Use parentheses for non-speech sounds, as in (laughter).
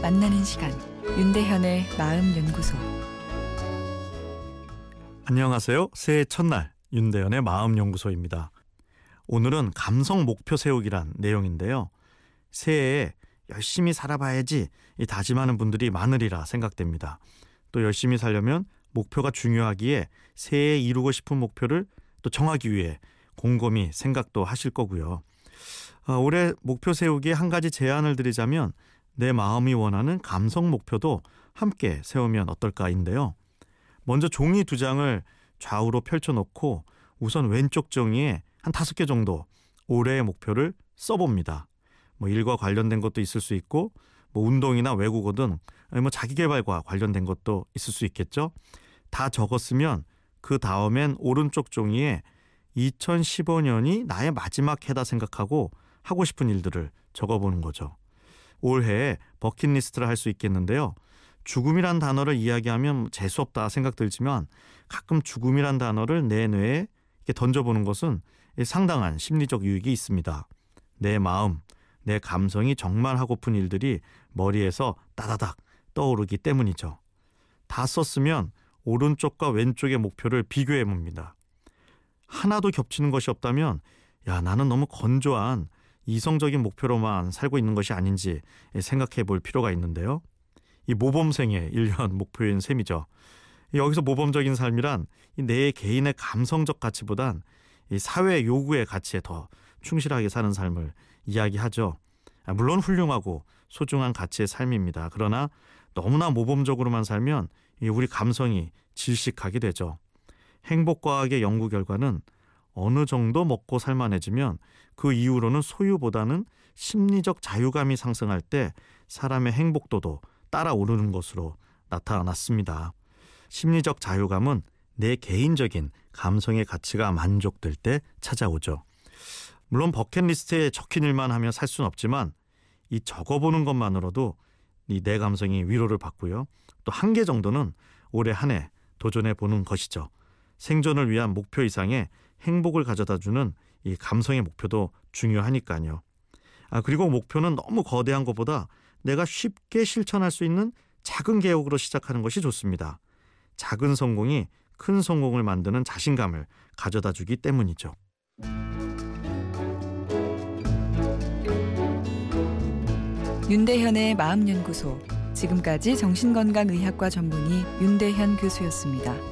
만나는 시간 윤대현의 마음 연구소 안녕하세요. 새해 첫날 윤대현의 마음 연구소입니다. 오늘은 감성 목표 세우기란 내용인데요. 새해에 열심히 살아봐야지 다짐하는 분들이 많으리라 생각됩니다. 또 열심히 살려면 목표가 중요하기에 새해에 이루고 싶은 목표를 또 정하기 위해 곰곰이 생각도 하실 거고요. 어, 올해 목표 세우기에 한 가지 제안을 드리자면 내 마음이 원하는 감성 목표도 함께 세우면 어떨까인데요. 먼저 종이 두 장을 좌우로 펼쳐놓고 우선 왼쪽 종이에 한 다섯 개 정도 올해의 목표를 써봅니다. 뭐 일과 관련된 것도 있을 수 있고 뭐 운동이나 외국어 등 뭐 자기 개발과 관련된 것도 있을 수 있겠죠. 다 적었으면 그 다음엔 오른쪽 종이에 2015년이 나의 마지막 해다 생각하고 하고 싶은 일들을 적어보는 거죠. 올해 버킷리스트를 할 수 있겠는데요. 죽음이란 단어를 이야기하면 재수없다 생각 들지만 가끔 죽음이란 단어를 내 뇌에 이렇게 던져보는 것은 상당한 심리적 유익이 있습니다. 내 마음, 내 감성이 정말 하고픈 일들이 머리에서 따다닥 떠오르기 때문이죠. 다 썼으면 오른쪽과 왼쪽의 목표를 비교해 봅니다. 하나도 겹치는 것이 없다면 야 나는 너무 건조한 이성적인 목표로만 살고 있는 것이 아닌지 생각해 볼 필요가 있는데요. 이 모범생의 1년 (laughs) 목표인 셈이죠. 여기서 모범적인 삶이란 내 개인의 감성적 가치보단 이 사회 요구의 가치에 더 충실하게 사는 삶을 이야기하죠. 아, 물론 훌륭하고 소중한 가치의 삶입니다. 그러나 너무나 모범적으로만 살면 우리 감성이 질식하게 되죠. 행복과학의 연구 결과는 어느 정도 먹고 살만해지면 그 이후로는 소유보다는 심리적 자유감이 상승할 때 사람의 행복도도 따라 오르는 것으로 나타났습니다. 심리적 자유감은 내 개인적인 감성의 가치가 만족될 때 찾아오죠. 물론 버킷리스트에 적힌 일만 하며 살 수는 없지만 이 적어보는 것만으로도 이 내 감성이 위로를 받고요. 또 한 개 정도는 올해 한 해 도전해 보는 것이죠. 생존을 위한 목표 이상의 행복을 가져다 주는 이 감성의 목표도 중요하니까요. 아, 그리고 목표는 너무 거대한 것보다 내가 쉽게 실천할 수 있는 작은 계획으로 시작하는 것이 좋습니다. 작은 성공이 큰 성공을 만드는 자신감을 가져다 주기 때문이죠. 윤대현의 마음연구소 지금까지 정신건강의학과 전문의 윤대현 교수였습니다.